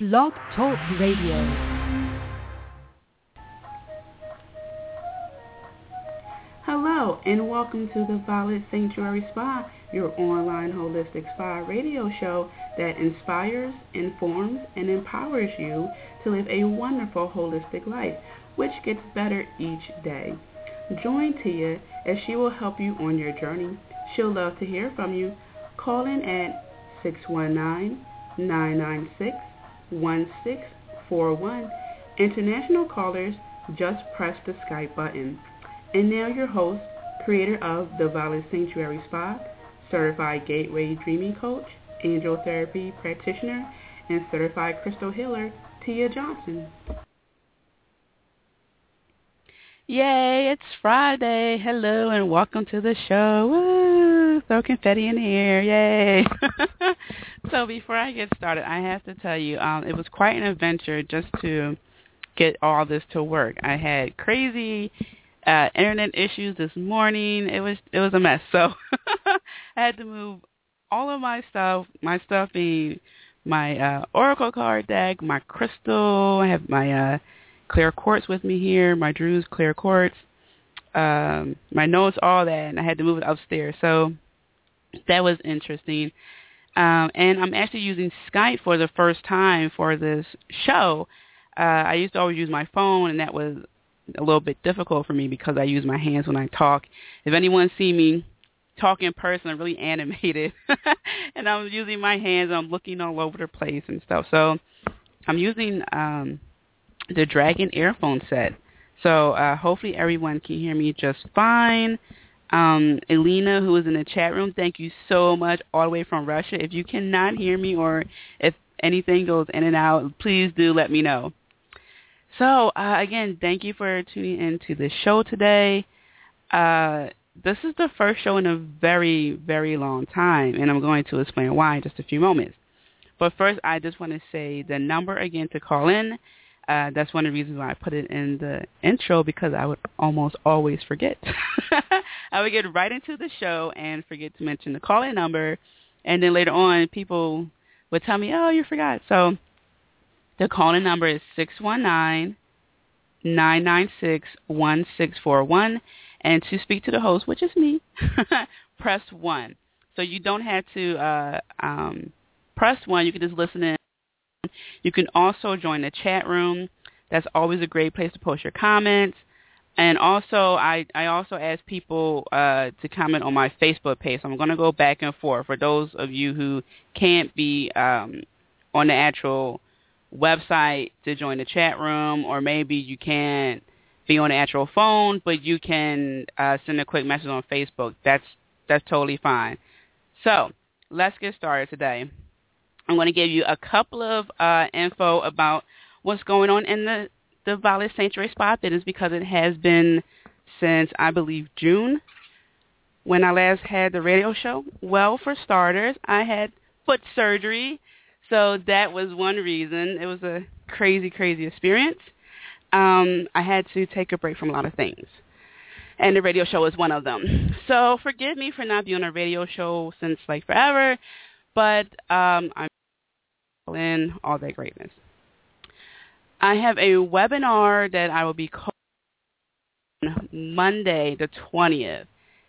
Blog Talk Radio. Hello, and welcome to the Violet Sanctuary Spa, your online holistic spa radio show that inspires, informs, and empowers you to live a wonderful holistic life, which gets better each day. Join Tia as she will help you on your journey. She'll love to hear from you. Call in at 619 996 1641. International callers just press the Skype button. And now your host, creator of the Violet Sanctuary Spa, certified Gateway Dreaming Coach, Angel Therapy Practitioner, and certified Crystal Healer, Tia Johnson. Yay, it's Friday. Hello and welcome to the show. Woo! Throw confetti in the air. Yay. so before I get started, I have to tell you, um, it was quite an adventure just to get all this to work. I had crazy uh, internet issues this morning. It was it was a mess. So I had to move all of my stuff, my stuff being my uh, Oracle card deck, my crystal, I have my uh, clear quartz with me here, my druzy clear quartz, um, my notes, all that, and I had to move it upstairs. So that was interesting. Um, and I'm actually using Skype for the first time for this show. Uh, I used to always use my phone, and that was a little bit difficult for me because I use my hands when I talk. If anyone see me talk in person, I'm really animated, and I'm using my hands. And I'm looking all over the place and stuff. So I'm using um, the Dragon earphone set. So uh, hopefully everyone can hear me just fine. Um, Elena, who is in the chat room, thank you so much all the way from Russia. If you cannot hear me or if anything goes in and out, please do let me know. So uh, again, thank you for tuning in to the show today. Uh, this is the first show in a very, very long time, and I'm going to explain why in just a few moments. But first, I just want to say the number again to call in uh, that's one of the reasons why I put it in the intro because I would almost always forget. I would get right into the show and forget to mention the call-in number, and then later on people would tell me, "Oh, you forgot." So the call-in number is six one nine nine nine six one six four one, and to speak to the host, which is me, press one. So you don't have to uh, um, press one. You can just listen in you can also join the chat room. That's always a great place to post your comments. And also, I, I also ask people uh, to comment on my Facebook page. So I'm going to go back and forth for those of you who can't be um, on the actual website to join the chat room, or maybe you can't be on the actual phone, but you can uh, send a quick message on Facebook. That's that's totally fine. So let's get started today. I'm going to give you a couple of uh, info about what's going on in the, the Violet Sanctuary Spa Business because it has been since, I believe, June when I last had the radio show. Well, for starters, I had foot surgery, so that was one reason. It was a crazy, crazy experience. Um, I had to take a break from a lot of things. And the radio show was one of them. So forgive me for not being on a radio show since like forever, but um, I'm all that greatness. I have a webinar that I will be calling Monday the 20th.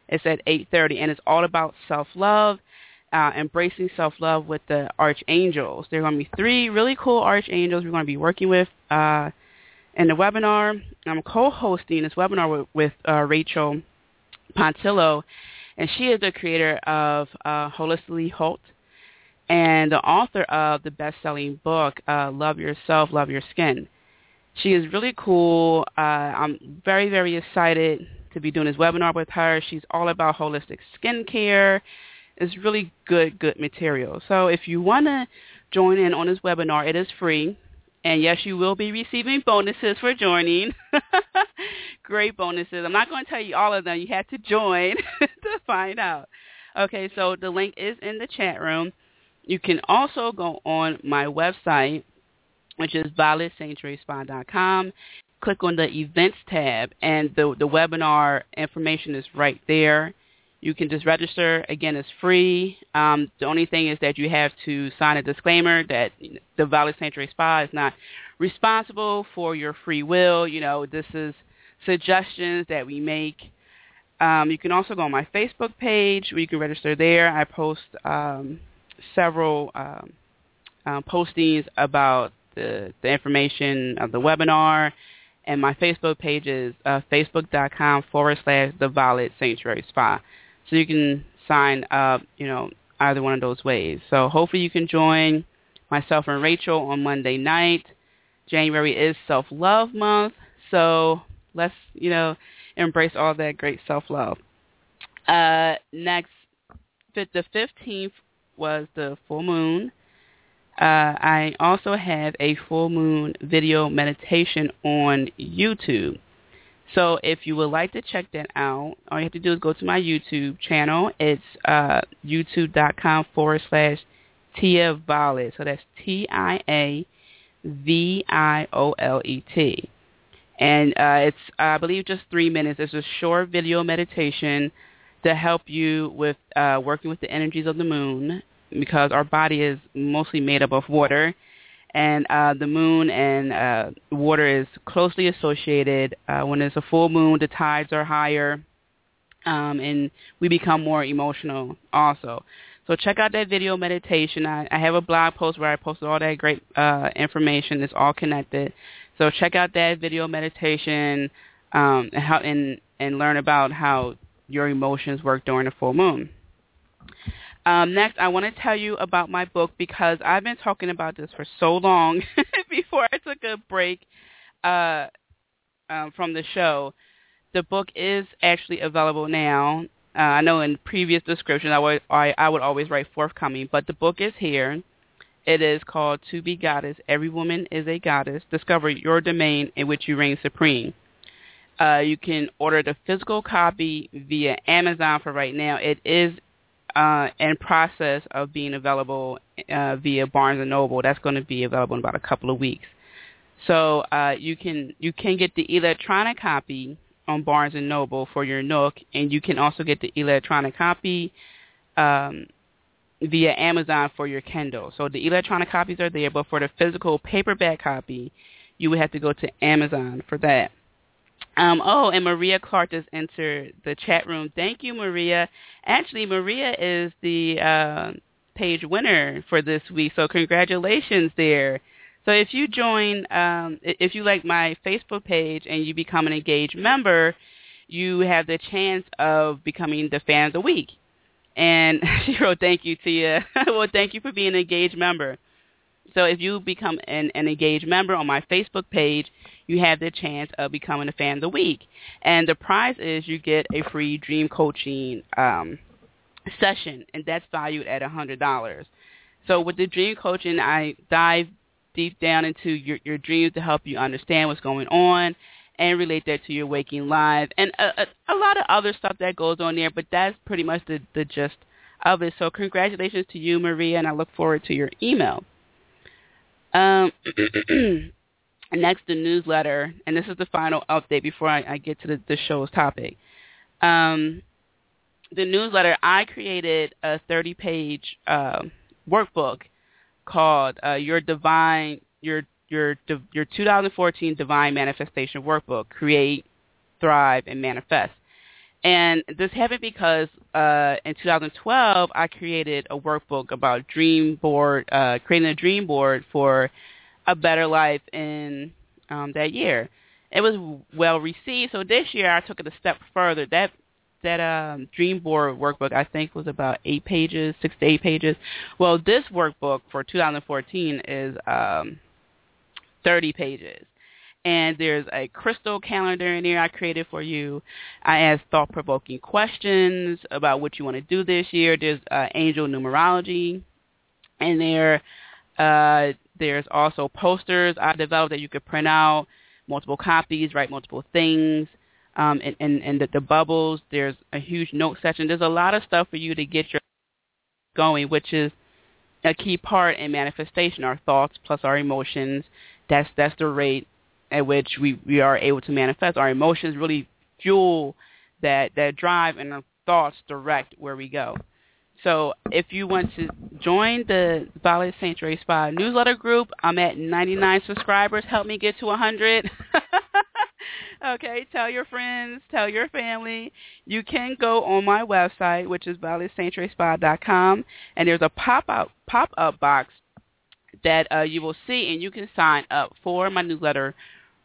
It's at 8.30, and it's all about self-love, uh, embracing self-love with the archangels. There are going to be three really cool archangels we're going to be working with uh, in the webinar. I'm co-hosting this webinar with, with uh, Rachel Pontillo, and she is the creator of uh, Holistically Haute, and the author of the best-selling book, uh, Love Yourself, Love Your Skin. She is really cool. Uh, I'm very, very excited to be doing this webinar with her. She's all about holistic skincare. It's really good, good material. So if you want to join in on this webinar, it is free. And yes, you will be receiving bonuses for joining. Great bonuses. I'm not going to tell you all of them. You have to join to find out. Okay, so the link is in the chat room. You can also go on my website, which is violetsanctuaryspa.com. Click on the events tab, and the, the webinar information is right there. You can just register. Again, it's free. Um, the only thing is that you have to sign a disclaimer that the Violet Sanctuary Spa is not responsible for your free will. You know, this is suggestions that we make. Um, you can also go on my Facebook page where you can register there. I post um, several um, uh, postings about the, the information of the webinar. And my Facebook page is uh, facebook.com forward slash the Violet Sanctuary Spa. So you can sign up, you know, either one of those ways. So hopefully you can join myself and Rachel on Monday night. January is self-love month, so let's, you know, embrace all that great self-love. Uh, next, the 15th was the full moon. Uh, I also have a full moon video meditation on YouTube. So if you would like to check that out, all you have to do is go to my YouTube channel. It's uh, youtube.com forward slash Tia Violet. So that's T-I-A-V-I-O-L-E-T. And uh, it's, I believe, just three minutes. It's a short video meditation to help you with uh, working with the energies of the moon because our body is mostly made up of water and uh, the moon and uh, water is closely associated. Uh, when it's a full moon, the tides are higher, um, and we become more emotional also. So check out that video meditation. I, I have a blog post where I posted all that great uh, information. It's all connected. So check out that video meditation um, and, how, and, and learn about how your emotions work during a full moon. Um, next, I want to tell you about my book because I've been talking about this for so long before I took a break uh, um, from the show. The book is actually available now. Uh, I know in previous descriptions I would, I, I would always write forthcoming, but the book is here. It is called To Be Goddess. Every Woman is a Goddess. Discover your domain in which you reign supreme. Uh, you can order the physical copy via Amazon for right now. It is uh, in process of being available uh, via Barnes and Noble. That's going to be available in about a couple of weeks. So uh, you can you can get the electronic copy on Barnes and Noble for your Nook, and you can also get the electronic copy um, via Amazon for your Kindle. So the electronic copies are there, but for the physical paperback copy, you would have to go to Amazon for that. Um, oh, and Maria Clark just entered the chat room. Thank you, Maria. Actually, Maria is the uh, page winner for this week, so congratulations there. So if you join, um, if you like my Facebook page and you become an engaged member, you have the chance of becoming the fan of the week. And she wrote, thank you, Tia. well, thank you for being an engaged member. So if you become an, an engaged member on my Facebook page, you have the chance of becoming a fan of the week. And the prize is you get a free dream coaching um, session, and that's valued at $100. So with the dream coaching, I dive deep down into your, your dreams to help you understand what's going on and relate that to your waking life and a, a, a lot of other stuff that goes on there, but that's pretty much the, the gist of it. So congratulations to you, Maria, and I look forward to your email. Um, next, the newsletter, and this is the final update before I, I get to the, the, show's topic. Um, the newsletter, I created a 30-page uh, workbook called uh, Your Divine Your Your Your 2014 Divine Manifestation Workbook: Create, Thrive, and Manifest. And this happened because uh, in 2012, I created a workbook about dream board, uh, creating a dream board for a better life in um, that year. It was well received. So this year, I took it a step further. That that um, dream board workbook, I think, was about eight pages, six to eight pages. Well, this workbook for 2014 is um, 30 pages and there's a crystal calendar in there I created for you. I ask thought-provoking questions about what you want to do this year. There's uh, angel numerology, and there uh, there's also posters I developed that you could print out, multiple copies, write multiple things. Um, and, and, and the, the bubbles, there's a huge note section. There's a lot of stuff for you to get your going, which is a key part in manifestation. Our thoughts plus our emotions. That's that's the rate at which we, we are able to manifest. Our emotions really fuel that, that drive and our thoughts direct where we go. So if you want to join the Violet Sanctuary Spa newsletter group, I'm at 99 subscribers. Help me get to 100. okay, tell your friends, tell your family. You can go on my website, which is violetsanctuaryspa.com, and there's a pop-up pop-up box that uh, you will see, and you can sign up for my newsletter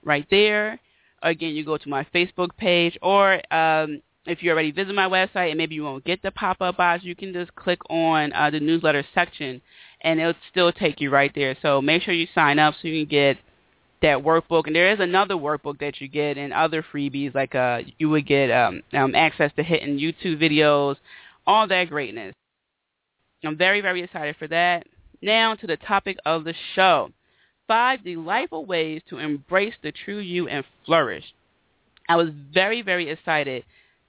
right there. Again, you go to my Facebook page, or um, if you already visit my website and maybe you won't get the pop-up box, you can just click on uh, the newsletter section, and it'll still take you right there. So make sure you sign up so you can get that workbook. And there is another workbook that you get and other freebies, like uh, you would get um, um, access to hidden YouTube videos, all that greatness. I'm very, very excited for that. Now to the topic of the show. Five delightful ways to embrace the true you and flourish. I was very, very excited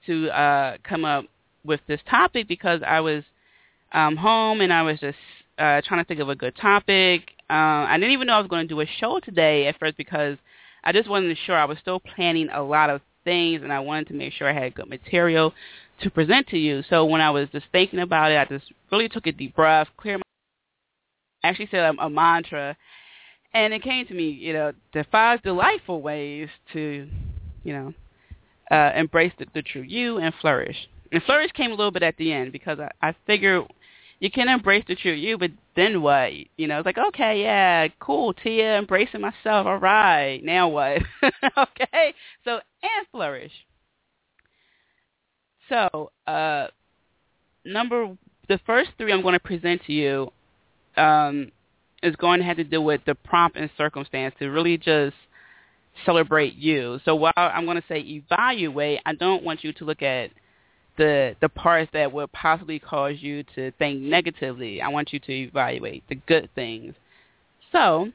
to uh, come up with this topic because I was um, home and I was just uh, trying to think of a good topic. Uh, I didn't even know I was going to do a show today at first because I just wasn't sure. I was still planning a lot of things and I wanted to make sure I had good material to present to you. So when I was just thinking about it, I just really took a deep breath, cleared my I actually said a, a mantra, and it came to me, you know, the five delightful ways to, you know, uh, embrace the, the true you and flourish. And flourish came a little bit at the end because I, I figure you can embrace the true you, but then what? You know, it's like, okay, yeah, cool, Tia, embracing myself. All right, now what? okay, so and flourish. So, uh, number the first three I'm going to present to you um, is going to have to do with the prompt and circumstance to really just celebrate you. So while I'm going to say evaluate, I don't want you to look at the the parts that would possibly cause you to think negatively. I want you to evaluate the good things. So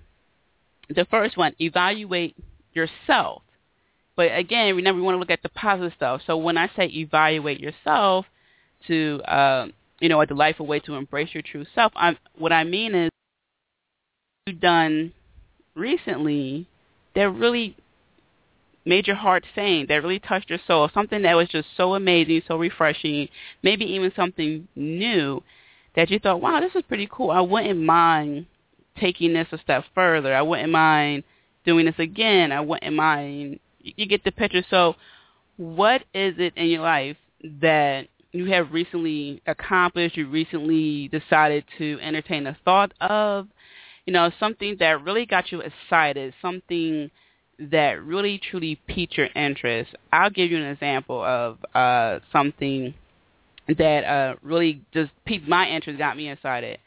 the first one, evaluate yourself. But again, remember we want to look at the positive stuff. So when I say evaluate yourself to uh, you know, a delightful way to embrace your true self. I'm, what I mean is done recently that really made your heart sing, that really touched your soul, something that was just so amazing, so refreshing, maybe even something new that you thought, wow, this is pretty cool. I wouldn't mind taking this a step further. I wouldn't mind doing this again. I wouldn't mind. You get the picture. So what is it in your life that you have recently accomplished, you recently decided to entertain the thought of, you know, something that really got you excited, something that really truly piqued your interest. I'll give you an example of uh, something that uh, really just piqued my interest, got me excited.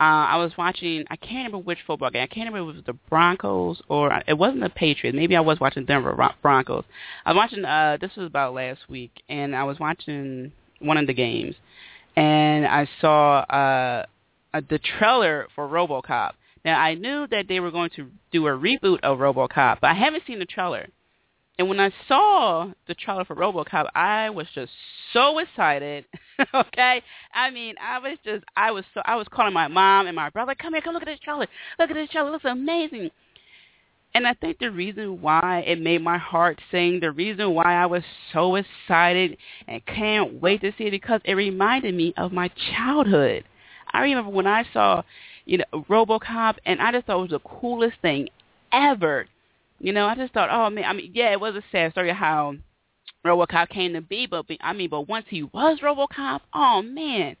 Uh, I was watching, I can't remember which football game. I can't remember if it was the Broncos or it wasn't the Patriots. Maybe I was watching Denver Broncos. I was watching, uh, this was about last week, and I was watching one of the games, and I saw uh, uh, the trailer for RoboCop. Now I knew that they were going to do a reboot of RoboCop, but I haven't seen the trailer. And when I saw the trailer for RoboCop, I was just so excited. okay, I mean, I was just, I was so, I was calling my mom and my brother, come here, come look at this trailer, look at this trailer, it looks amazing. And I think the reason why it made my heart sing, the reason why I was so excited and can't wait to see it because it reminded me of my childhood. I remember when I saw, you know, RoboCop and I just thought it was the coolest thing ever. You know, I just thought, oh man, I mean, yeah, it was a sad story how RoboCop came to be, but I mean, but once he was RoboCop, oh man.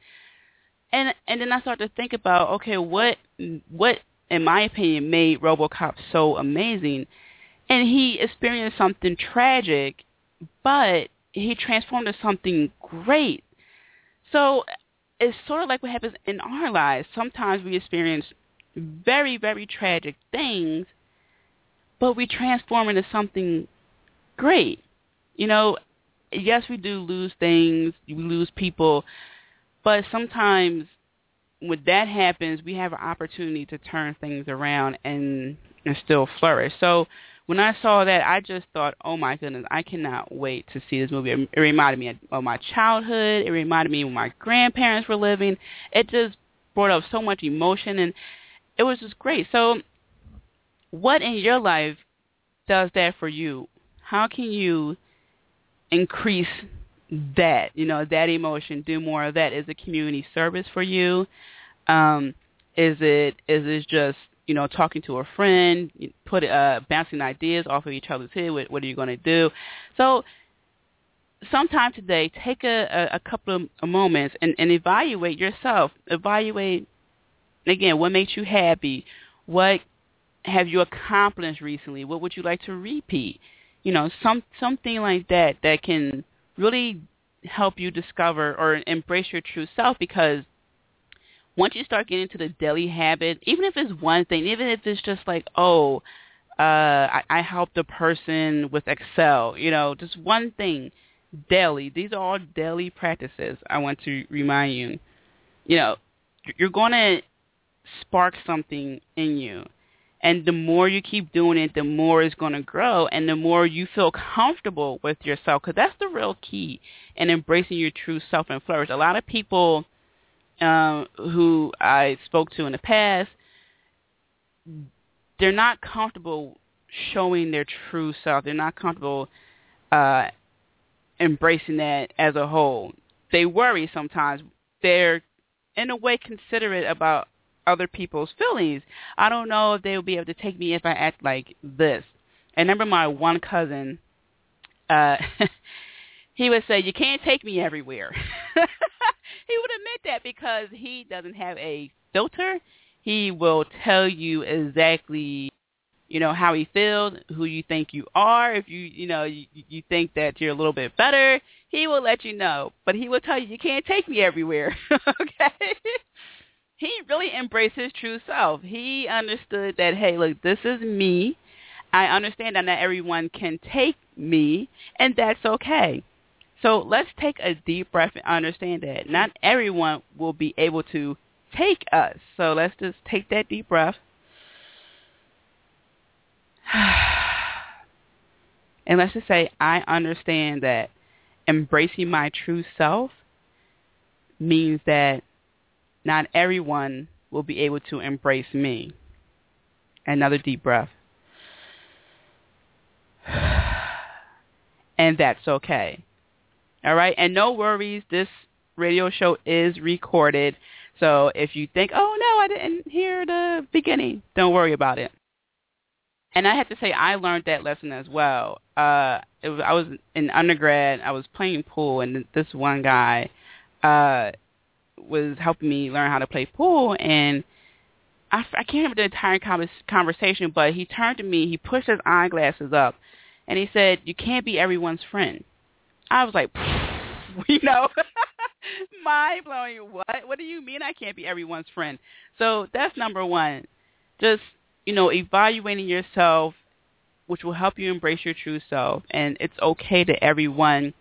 And and then I started to think about, okay, what what in my opinion, made RoboCop so amazing. And he experienced something tragic, but he transformed into something great. So it's sort of like what happens in our lives. Sometimes we experience very, very tragic things, but we transform into something great. You know, yes, we do lose things, we lose people, but sometimes when that happens, we have an opportunity to turn things around and and still flourish. So when I saw that, I just thought, oh my goodness, I cannot wait to see this movie. It, reminded me of my childhood. It reminded me when my grandparents were living. It just brought up so much emotion, and it was just great. So what in your life does that for you? How can you increase that, you know, that emotion, do more of that. Is it community service for you? Um, is it is it just you know talking to a friend, put uh, bouncing ideas off of each other's head? What, what are you going to do? So sometime today, take a, a, a couple of moments and, and evaluate yourself. Evaluate again what makes you happy. What have you accomplished recently? What would you like to repeat? You know, some something like that that can really help you discover or embrace your true self because once you start getting into the daily habit, even if it's one thing, even if it's just like, oh, uh, I, I helped a person with Excel, you know, just one thing daily. These are all daily practices. I want to remind you. You know, you're going to spark something in you. And the more you keep doing it, the more it's going to grow and the more you feel comfortable with yourself because that's the real key in embracing your true self and flourish. A lot of people um, who I spoke to in the past, they're not comfortable showing their true self. They're not comfortable uh, embracing that as a whole. They worry sometimes. They're in a way considerate about other people's feelings. I don't know if they will be able to take me if I act like this. And remember my one cousin, uh, he would say, you can't take me everywhere. he would admit that because he doesn't have a filter. He will tell you exactly, you know, how he feels, who you think you are. If you, you know, you, you think that you're a little bit better, he will let you know. But he will tell you, you can't take me everywhere. okay? he really embraced his true self. He understood that, hey, look, this is me. I understand that not everyone can take me, and that's okay. So let's take a deep breath and understand that not everyone will be able to take us. So let's just take that deep breath. and let's just say, I understand that embracing my true self means that not everyone will be able to embrace me. Another deep breath. And that's okay. All right? And no worries, this radio show is recorded. So if you think, oh, no, I didn't hear the beginning, don't worry about it. And I have to say, I learned that lesson as well. Uh, it was, I was in undergrad. I was playing pool, and this one guy uh, was helping me learn how to play pool and I, I can't remember the entire conversation, but he turned to me, he pushed his eyeglasses up, and he said, "You can't be everyone's friend." I was like, you know, mind blowing. What? What do you mean I can't be everyone's friend? So that's number one. Just you know, evaluating yourself, which will help you embrace your true self, and it's okay that everyone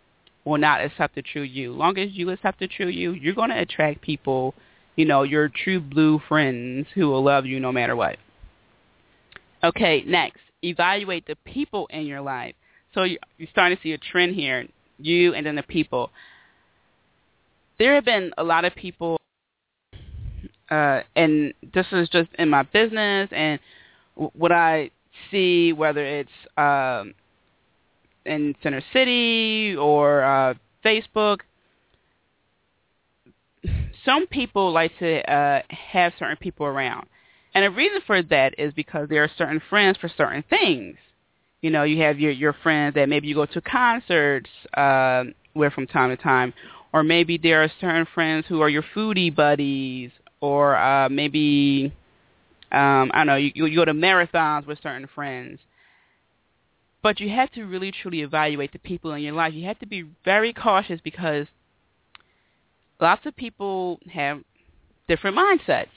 will not accept the true you. Long as you accept the true you, you're going to attract people, you know, your true blue friends who will love you no matter what. Okay, next, evaluate the people in your life. So you're starting to see a trend here, you and then the people. There have been a lot of people, uh, and this is just in my business and what I see, whether it's um, in Center City or uh, Facebook, some people like to uh, have certain people around. And the reason for that is because there are certain friends for certain things. You know, you have your, your friends that maybe you go to concerts uh, with from time to time, or maybe there are certain friends who are your foodie buddies, or uh, maybe, um, I don't know, you, you go to marathons with certain friends. But you have to really truly evaluate the people in your life. You have to be very cautious because lots of people have different mindsets.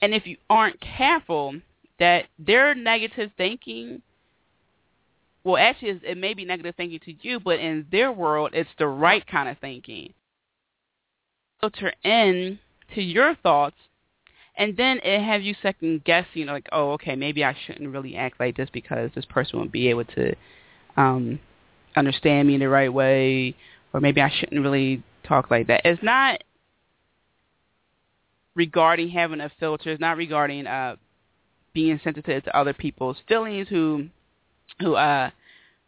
And if you aren't careful, that their negative thinking, well, actually, it may be negative thinking to you, but in their world, it's the right kind of thinking. Filter in to your thoughts and then it have you second guessing like oh okay maybe i shouldn't really act like this because this person won't be able to um understand me in the right way or maybe i shouldn't really talk like that it's not regarding having a filter it's not regarding uh being sensitive to other people's feelings who who uh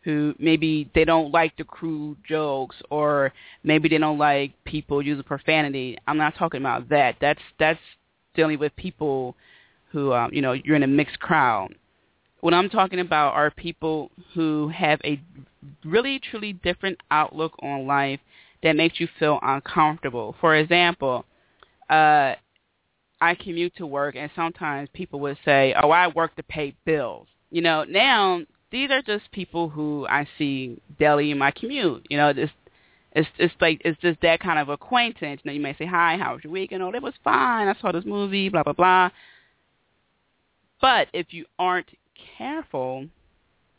who maybe they don't like the crude jokes or maybe they don't like people using profanity. I'm not talking about that. That's that's dealing with people who um, you know you're in a mixed crowd. What I'm talking about are people who have a really truly different outlook on life that makes you feel uncomfortable. For example, uh, I commute to work, and sometimes people would say, "Oh, I work to pay bills." You know, now these are just people who I see daily in my commute. You know, this it's it's like it's just that kind of acquaintance. You know, you may say, "Hi, how was your weekend?" Oh, it was fine. I saw this movie. Blah blah blah. But if you aren't careful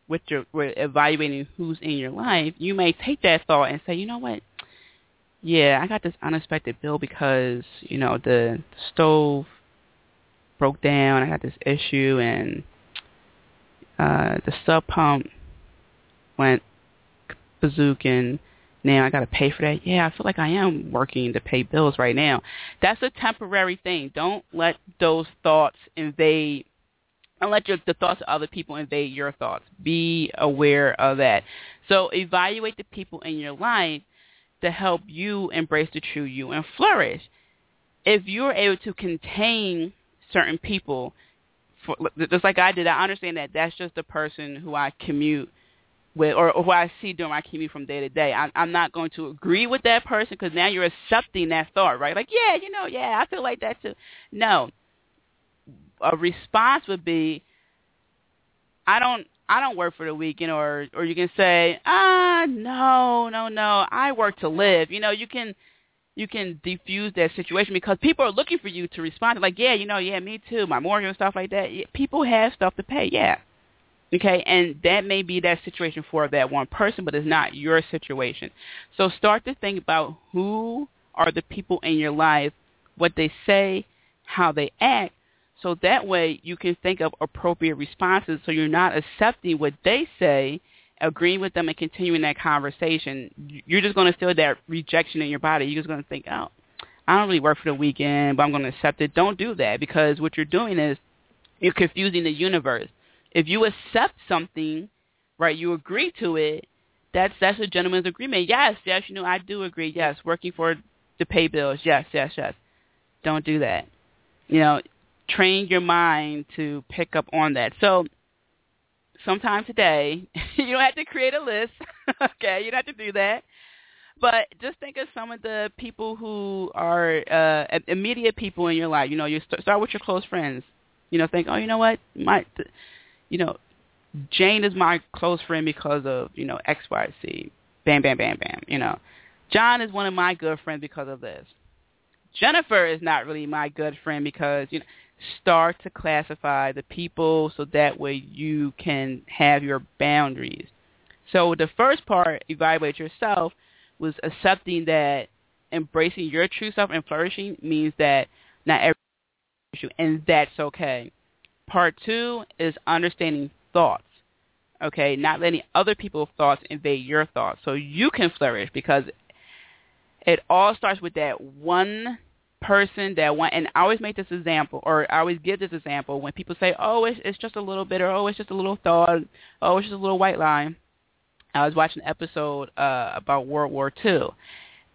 with your with evaluating who's in your life, you may take that thought and say, "You know what? Yeah, I got this unexpected bill because you know the stove broke down. I got this issue and." Uh, the sub pump went bazook and now I got to pay for that. Yeah, I feel like I am working to pay bills right now. That's a temporary thing. Don't let those thoughts invade. Don't let your, the thoughts of other people invade your thoughts. Be aware of that. So evaluate the people in your life to help you embrace the true you and flourish. If you're able to contain certain people for, just like I did, I understand that that's just the person who I commute with or, or who I see during my commute from day to day. I'm, I'm not going to agree with that person because now you're accepting that thought, right? Like, yeah, you know, yeah, I feel like that too. No, a response would be, I don't, I don't work for the weekend, or or you can say, ah, no, no, no, I work to live. You know, you can you can defuse that situation because people are looking for you to respond. Like, yeah, you know, yeah, me too, my mortgage and stuff like that. People have stuff to pay, yeah. Okay, and that may be that situation for that one person, but it's not your situation. So start to think about who are the people in your life, what they say, how they act, so that way you can think of appropriate responses so you're not accepting what they say agreeing with them and continuing that conversation, you're just going to feel that rejection in your body. You're just going to think, oh, I don't really work for the weekend, but I'm going to accept it. Don't do that because what you're doing is you're confusing the universe. If you accept something, right, you agree to it, that's that's a gentleman's agreement. Yes, yes, you know, I do agree. Yes, working for to pay bills. Yes, yes, yes. Don't do that. You know, train your mind to pick up on that. So sometime today. you don't have to create a list. okay, you don't have to do that. But just think of some of the people who are uh, immediate people in your life. You know, you start, start with your close friends. You know, think, oh, you know what, my, you know, Jane is my close friend because of you know X, Y, Z. Bam, bam, bam, bam. You know, John is one of my good friends because of this. Jennifer is not really my good friend because you know start to classify the people so that way you can have your boundaries. So the first part, evaluate yourself, was accepting that embracing your true self and flourishing means that not every issue, and that's okay. Part two is understanding thoughts. Okay, not letting other people's thoughts invade your thoughts so you can flourish because it all starts with that one person that want and I always make this example or I always give this example when people say, Oh, it's it's just a little bit or oh it's just a little thought oh it's just a little white line." I was watching an episode uh about World War Two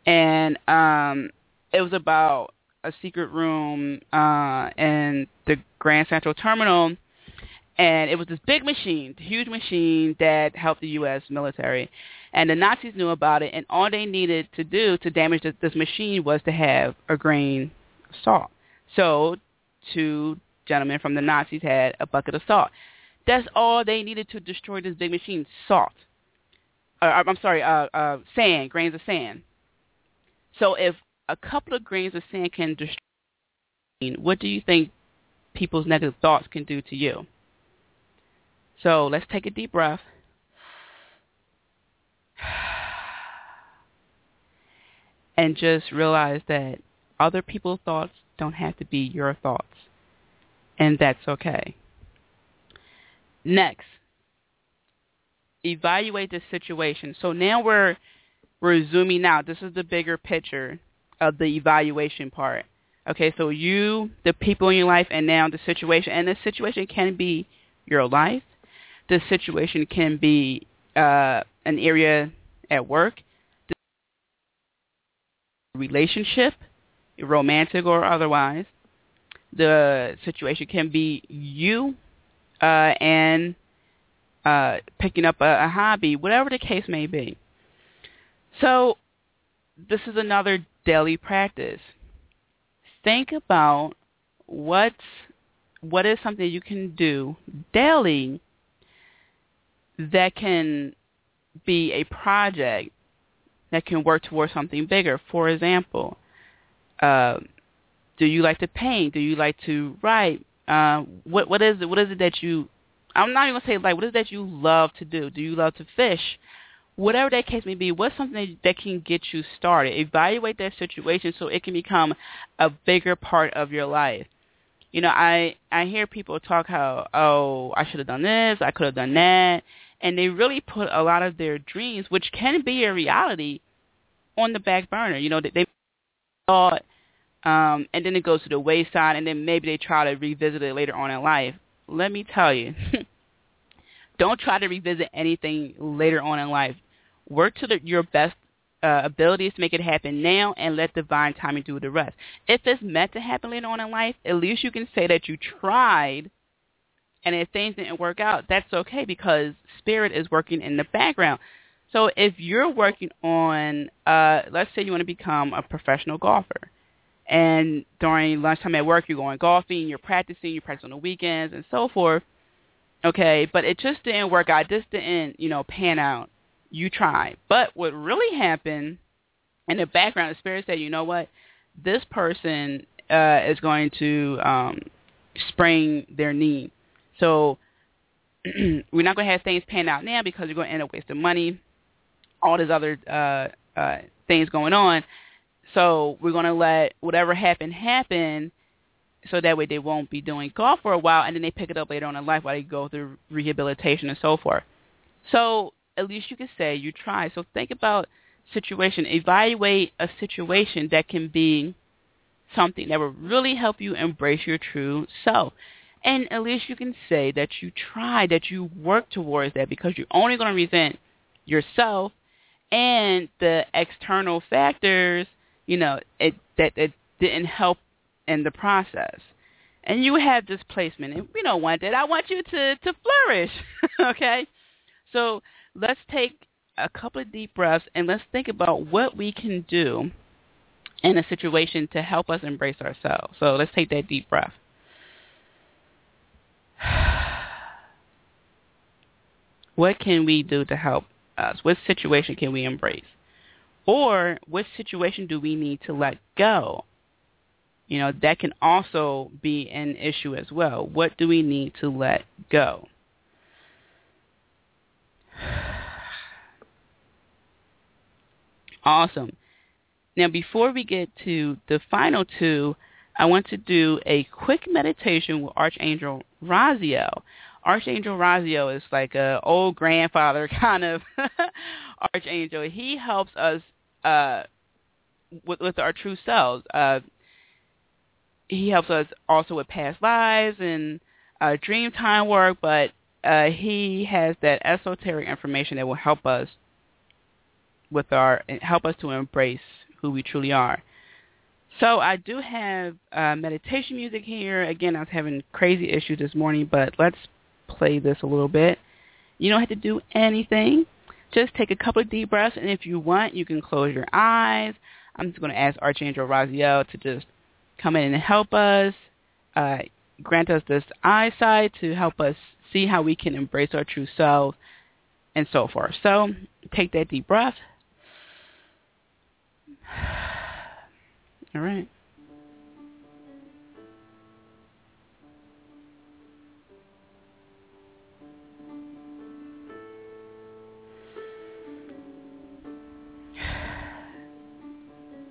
and um it was about a secret room uh in the Grand Central Terminal and it was this big machine, huge machine that helped the US military and the Nazis knew about it, and all they needed to do to damage this, machine was to have a grain of salt. So two gentlemen from the Nazis had a bucket of salt. That's all they needed to destroy this big machine, salt. Uh, I'm sorry, uh, uh, sand, grains of sand. So if a couple of grains of sand can destroy, what do you think people's negative thoughts can do to you? So let's take a deep breath. And just realize that other people's thoughts don't have to be your thoughts. And that's okay. Next, evaluate the situation. So now we're we're zooming out. This is the bigger picture of the evaluation part. Okay, so you, the people in your life, and now the situation. And the situation can be your life. The situation can be uh, an area at work, relationship, romantic or otherwise. The situation can be you uh, and uh, picking up a, a hobby, whatever the case may be. So this is another daily practice. Think about what's what is something you can do daily that can be a project that can work towards something bigger. For example, uh, do you like to paint? Do you like to write? Uh, what what is it? What is it that you? I'm not even gonna say like. What is it that you love to do? Do you love to fish? Whatever that case may be, what's something that can get you started? Evaluate that situation so it can become a bigger part of your life. You know, I I hear people talk how oh I should have done this, I could have done that, and they really put a lot of their dreams, which can be a reality, on the back burner. You know, they, they thought, um, and then it goes to the wayside, and then maybe they try to revisit it later on in life. Let me tell you, don't try to revisit anything later on in life. Work to the, your best uh, abilities to make it happen now and let divine timing do the rest. If it's meant to happen later on in life, at least you can say that you tried – and if things didn't work out, that's okay because spirit is working in the background. So if you're working on, uh, let's say you want to become a professional golfer, and during lunchtime at work you're going golfing, you're practicing, you practice on the weekends and so forth. Okay, but it just didn't work out. This didn't, you know, pan out. You tried, but what really happened in the background, the spirit said, you know what, this person uh, is going to um, sprain their knee so we're not going to have things pan out now because you're going to end up wasting money, all these other uh, uh, things going on. So we're going to let whatever happened happen so that way they won't be doing golf for a while and then they pick it up later on in life while they go through rehabilitation and so forth. So at least you can say you try. So think about situation. Evaluate a situation that can be something that will really help you embrace your true self. And at least you can say that you tried, that you worked towards that because you're only going to resent yourself and the external factors, you know, it, that, that didn't help in the process. And you have displacement, and we don't want that. I want you to, to flourish, okay? So let's take a couple of deep breaths and let's think about what we can do in a situation to help us embrace ourselves. So let's take that deep breath. what can we do to help us? What situation can we embrace? Or what situation do we need to let go? You know, that can also be an issue as well. What do we need to let go? Awesome. Now, before we get to the final two, I want to do a quick meditation with Archangel Raziel. Archangel Raziel is like a old grandfather kind of archangel. He helps us uh, with, with our true selves. Uh, he helps us also with past lives and uh, dream time work, but uh, he has that esoteric information that will help us with our help us to embrace who we truly are. So I do have uh, meditation music here. Again, I was having crazy issues this morning, but let's play this a little bit. You don't have to do anything. Just take a couple of deep breaths, and if you want, you can close your eyes. I'm just going to ask Archangel Raziel to just come in and help us, uh, grant us this eyesight to help us see how we can embrace our true selves and so forth. So take that deep breath. All right.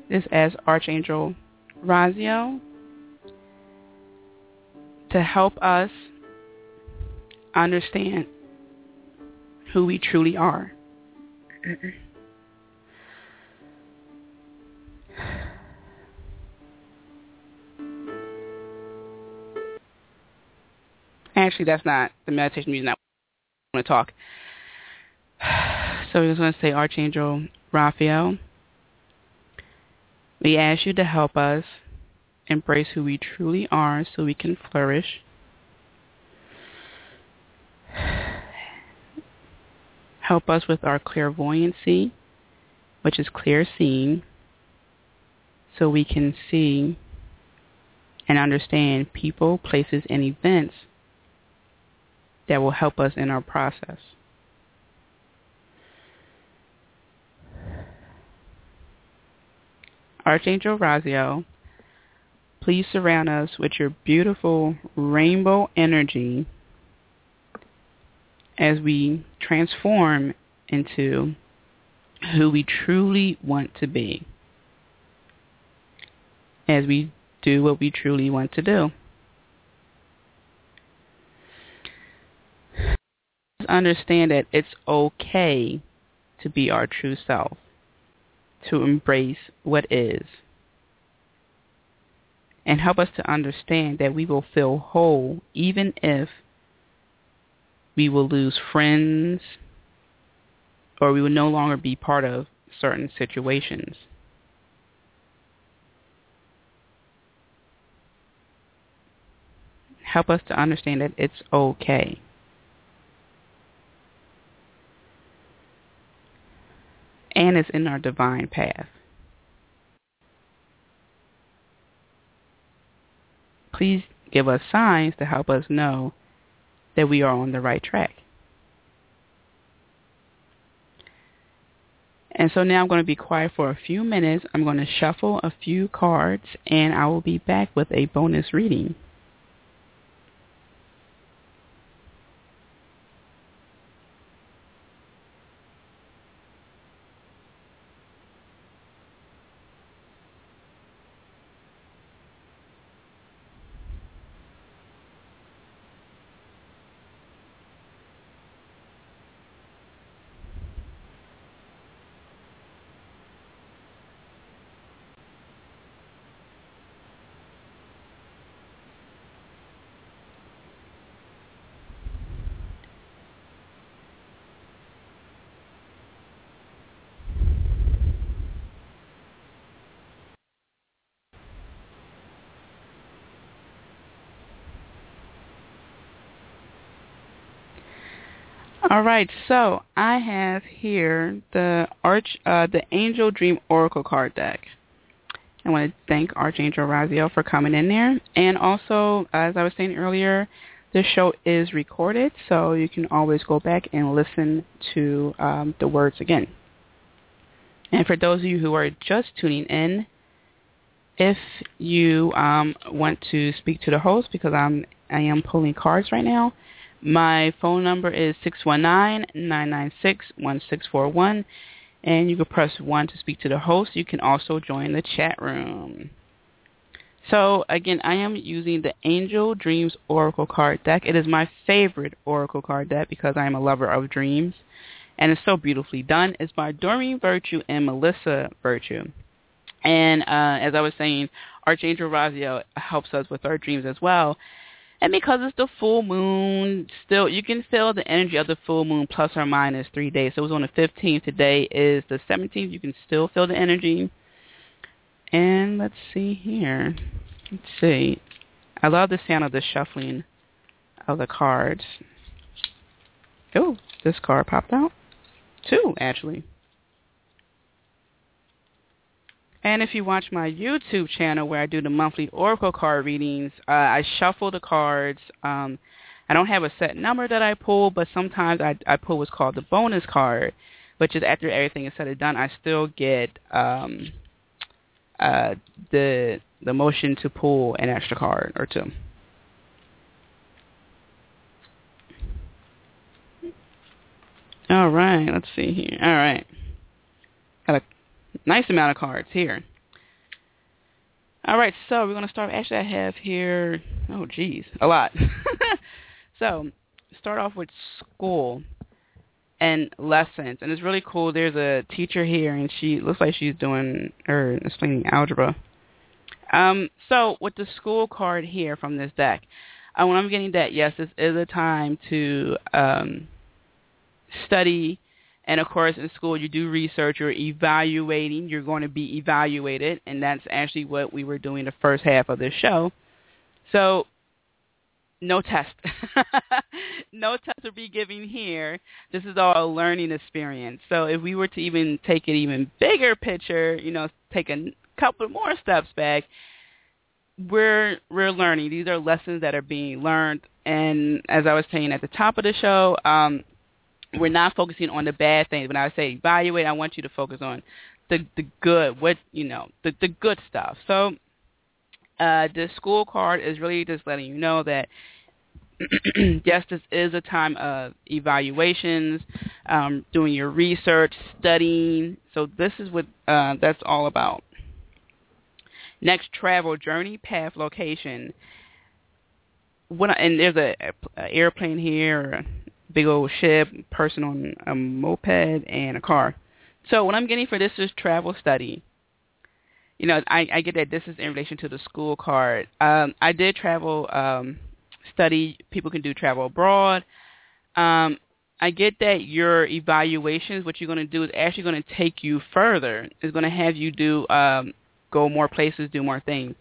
This as Archangel Raziel to help us understand who we truly are. Actually, that's not the meditation music. I want to talk. So we're just going to say Archangel Raphael. We ask you to help us embrace who we truly are so we can flourish. Help us with our clairvoyancy, which is clear seeing, so we can see and understand people, places, and events that will help us in our process. Archangel Raziel, please surround us with your beautiful rainbow energy as we transform into who we truly want to be, as we do what we truly want to do. Understand that it's okay to be our true self to embrace what is and help us to understand that we will feel whole even if we will lose friends or we will no longer be part of certain situations. Help us to understand that it's okay. And is in our divine path. Please give us signs to help us know that we are on the right track. And so now I'm going to be quiet for a few minutes. I'm going to shuffle a few cards and I will be back with a bonus reading. All right, so I have here the Arch, uh, the Angel Dream Oracle card deck. I want to thank Archangel Raziel for coming in there, and also, as I was saying earlier, this show is recorded, so you can always go back and listen to um, the words again. And for those of you who are just tuning in, if you um, want to speak to the host, because I'm I am pulling cards right now, my phone number is 619-996-1641, and you can press 1 to speak to the host. You can also join the chat room. So again, I am using the Angel Dreams Oracle card deck. It is my favorite Oracle card deck because I am a lover of dreams, and it's so beautifully done. It's by Doreen Virtue and Melissa Virtue. And uh, as I was saying, Archangel Raziel helps us with our dreams as well. And because it's the full moon, still you can feel the energy of the full moon plus or minus three days. So it was on the 15th. Today is the 17th. You can still feel the energy. And let's see here. Let's see. I love the sound of the shuffling of the cards. Oh, this card popped out. Two, actually. And if you watch my YouTube channel where I do the monthly Oracle card readings, uh, I shuffle the cards. Um, I don't have a set number that I pull, but sometimes I, I pull what's called the bonus card, which is after everything is said and done, I still get um, uh, the the motion to pull an extra card or two. All right, let's see here. All right. Nice amount of cards here. All right, so we're going to start. Actually, I have here, oh, geez, a lot. so start off with school and lessons. And it's really cool. There's a teacher here, and she looks like she's doing or explaining algebra. Um, so with the school card here from this deck, uh, when I'm getting that, yes, this is a time to um, study And of course, in school, you do research. You're evaluating. You're going to be evaluated, and that's actually what we were doing the first half of this show. So, no test. no test will be given here. This is all a learning experience. So, if we were to even take it even bigger picture, you know, take a couple more steps back, we're we're learning. These are lessons that are being learned. And as I was saying at the top of the show, um, we're not focusing on the bad things. When I say evaluate, I want you to focus on the the good, what you know, the the good stuff. So uh, the school card is really just letting you know that yes, this is a time of evaluations, um, doing your research, studying. So this is what uh, that's all about. Next, travel journey, path, location. When I, and there's a, a airplane here, big old ship, person on a moped, and a car. So what I'm getting for this is travel study. You know, I, I get that this is in relation to the school card. Um, I did travel um, study. People can do travel abroad. Um, I get that your evaluations, what you're going to do is actually going to take you further. It's going to have you do um, go more places, do more things.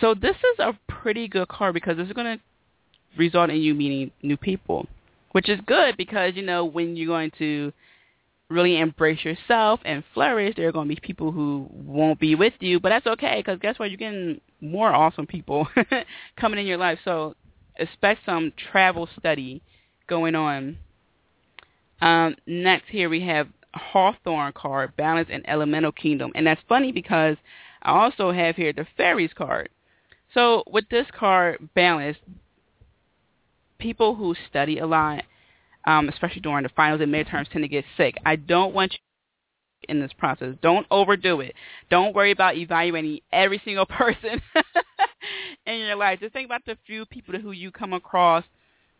So this is a pretty good card because this is going to result in you meeting new people which is good because you know when you're going to really embrace yourself and flourish, there are going to be people who won't be with you, but that's okay because guess what? You're getting more awesome people coming in your life. So expect some travel study going on. Um, next here we have Hawthorn card, Balance and Elemental Kingdom. And that's funny because I also have here the Fairies card. So with this card, Balance, people who study a lot, um, especially during the finals and midterms, tend to get sick. I don't want you in this process. Don't overdo it. Don't worry about evaluating every single person in your life. Just think about the few people who you come across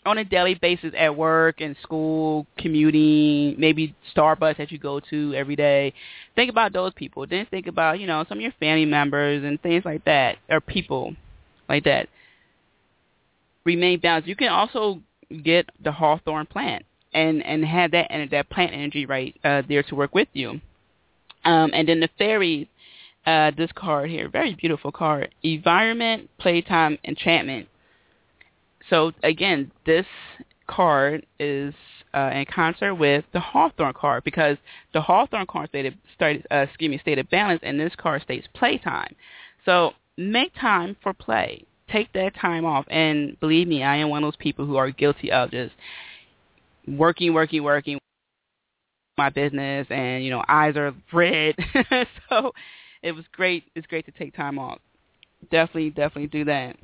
on a daily basis at work and school, commuting, maybe Starbucks that you go to every day. Think about those people. Then think about, you know, some of your family members and things like that, or people like that remain balanced. You can also get the hawthorn plant and and have that and that plant energy right uh, there to work with you. Um, and then the fairies, uh, this card here, very beautiful card. Environment, playtime, enchantment. So again, this card is uh, in concert with the Hawthorn card because the Hawthorn card stated, started, uh, excuse me, stated balance, and this card states playtime. So make time for play take that time off. And believe me, I am one of those people who are guilty of just working, working, working my business and, you know, eyes are red. so it was great. It's great to take time off. Definitely, definitely do that.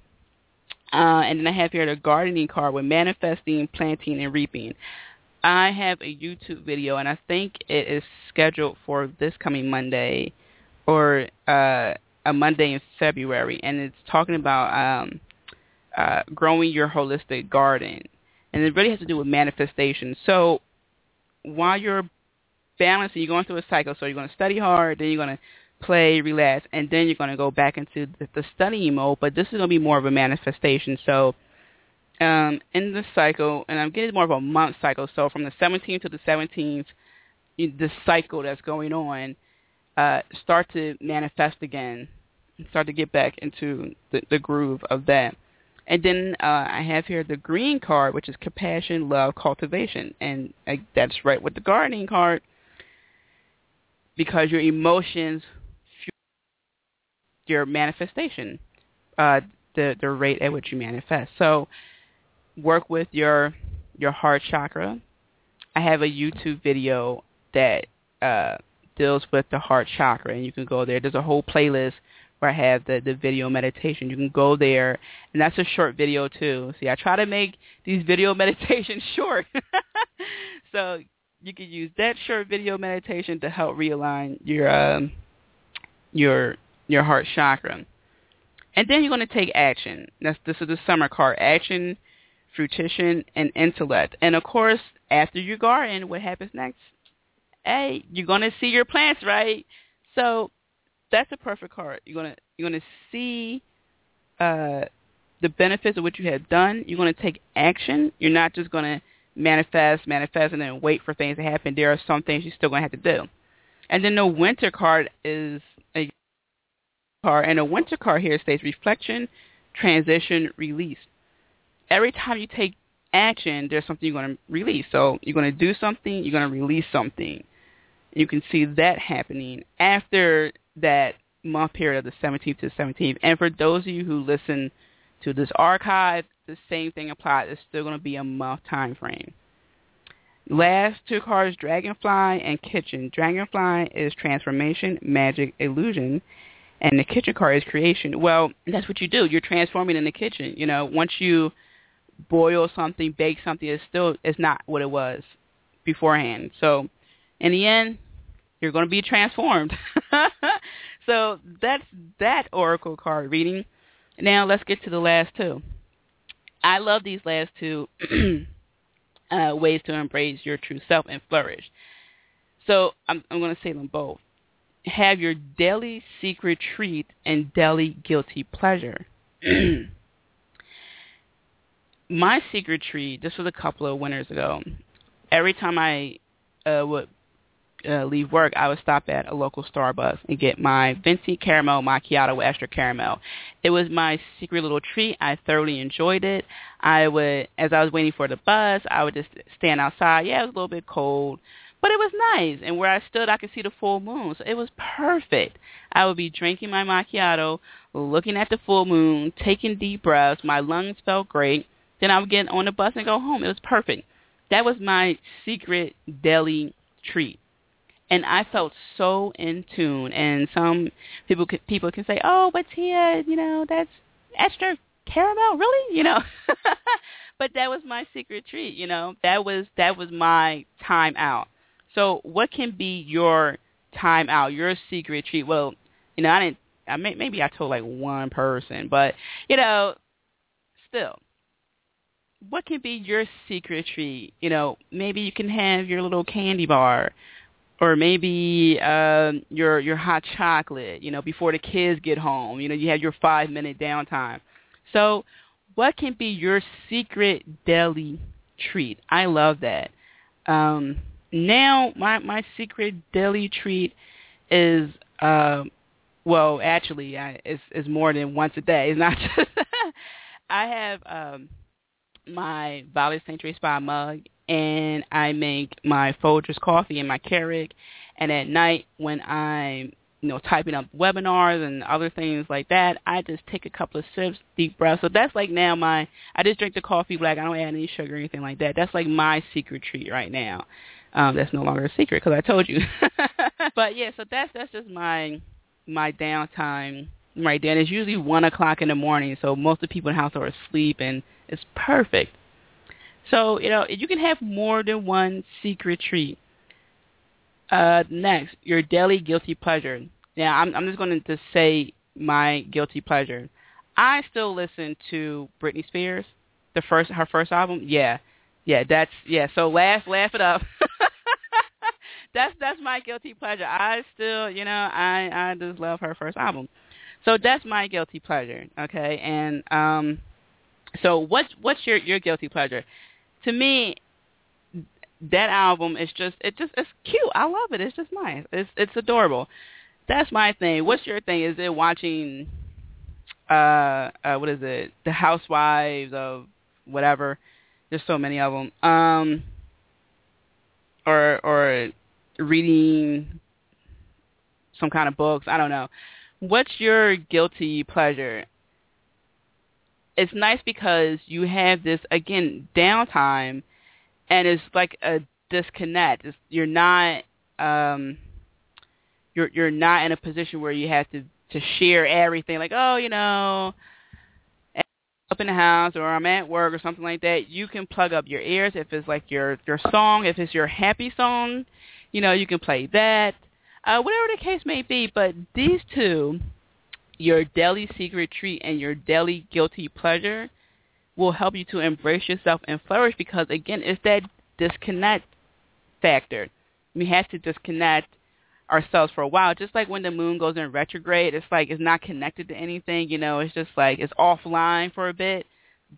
Uh, and then I have here the gardening card with manifesting, planting, and reaping. I have a YouTube video, and I think it is scheduled for this coming Monday or uh, a Monday in February, and it's talking about um, uh, growing your holistic garden, and it really has to do with manifestation. So while you're balancing, you're going through a cycle. So you're going to study hard, then you're going to play, relax, and then you're going to go back into the, the studying mode. But this is going to be more of a manifestation. So um, in the cycle, and I'm getting more of a month cycle. So from the 17th to the 17th, the cycle that's going on uh, start to manifest again, and start to get back into the, the groove of that. And then uh, I have here the green card, which is compassion, love, cultivation, and uh, that's right with the gardening card because your emotions, your manifestation, uh, the the rate at which you manifest. So work with your your heart chakra. I have a YouTube video that uh, deals with the heart chakra, and you can go there. There's a whole playlist where I have the, the video meditation. You can go there, and that's a short video too. See, I try to make these video meditations short. so you can use that short video meditation to help realign your um, your your heart chakra. And then you're going to take action. That's this is the summer card. Action, fruition, and intellect. And of course, after you garden, what happens next? Hey, you're gonna see your plants, right? So that's a perfect card. You're gonna you're gonna see uh, the benefits of what you have done. You're gonna take action. You're not just gonna manifest, manifest, and then wait for things to happen. There are some things you're still to have to do. And then the winter card is a card, and a winter card here states reflection, transition, release. Every time you take action, there's something you're going to release. So you're going to do something, you're going to release something. You can see that happening after that month period of the 17th to the 17th. And for those of you who listen to this archive, the same thing applies. It's still going to be a month time frame. Last two cards, Dragonfly and Kitchen. Dragonfly is transformation, magic, illusion, and the kitchen card is creation. Well, that's what you do. You're transforming in the kitchen. You know, once you boil something, bake something, it's still it's not what it was beforehand. So, in the end, you're going to be transformed. so that's that oracle card reading. Now let's get to the last two. I love these last two uh, ways to embrace your true self and flourish. So I'm, I'm going to say them both. Have your daily secret treat and daily guilty pleasure. My secret treat, this was a couple of winters ago. Every time I uh, would uh, leave work, I would stop at a local Starbucks and get my venti caramel macchiato with extra caramel. It was my secret little treat. I thoroughly enjoyed it. I would, as I was waiting for the bus, I would just stand outside. Yeah, it was a little bit cold, but it was nice. And where I stood, I could see the full moon, so it was perfect. I would be drinking my macchiato, looking at the full moon, taking deep breaths. My lungs felt great. Then I would get on the bus and go home. It was perfect. That was my secret daily treat and I felt so in tune. And some people can, people can say, "Oh, but Tia, you know, that's extra caramel, really?" You know, but that was my secret treat. You know, that was that was my time out. So, what can be your time out, your secret treat? Well, you know, I didn't. I may, maybe I told like one person, but you know, still, what can be your secret treat? You know, maybe you can have your little candy bar or maybe uh, your your hot chocolate, you know, before the kids get home. You know, you have your five minute downtime. So, what can be your secret daily treat? I love that. Um, now, my my secret daily treat is uh, well, actually, I, it's, it's more than once a day. It's not just. I have um, my Violet Sanctuary Spa mug, and I make my Folgers coffee in my Keurig. And at night when I'm you know, typing up webinars and other things like that, I just take a couple of sips, deep breaths. So that's like now my, I just drink the coffee black. I don't add any sugar or anything like that. That's like my secret treat right now. Um, that's no longer a secret because I told you. but yeah, so that's that's just my my downtime right. And it's usually one o'clock in the morning, so most of the people in the house are asleep, and it's perfect. So, you know, you can have more than one secret treat. Uh, next, your daily guilty pleasure. Now, I'm, I'm just going to say my guilty pleasure. I still listen to Britney Spears, the first her first album. Yeah, yeah, that's yeah. So laugh, laugh it up. that's that's my guilty pleasure. I still, you know, I I just love her first album. So that's my guilty pleasure. Okay, and um, so what's what's your your guilty pleasure? to me, that album is just it just it's cute. I love it. It's just nice. It's it's adorable. That's my thing. What's your thing? Is it watching uh uh what is it? The Housewives of whatever. There's so many of them. Um or or reading some kind of books. I don't know. What's your guilty pleasure? it's nice because you have this again downtime, and it's like a disconnect. It's, you're not um, you're you're not in a position where you have to to share everything. Like oh, you know, up in the house or I'm at work or something like that. You can plug up your ears if it's like your your song. If it's your happy song, you know you can play that. Uh, whatever the case may be, but these two your daily secret treat and your daily guilty pleasure will help you to embrace yourself and flourish because again it's that disconnect factor we have to disconnect ourselves for a while just like when the moon goes in retrograde it's like it's not connected to anything you know it's just like it's offline for a bit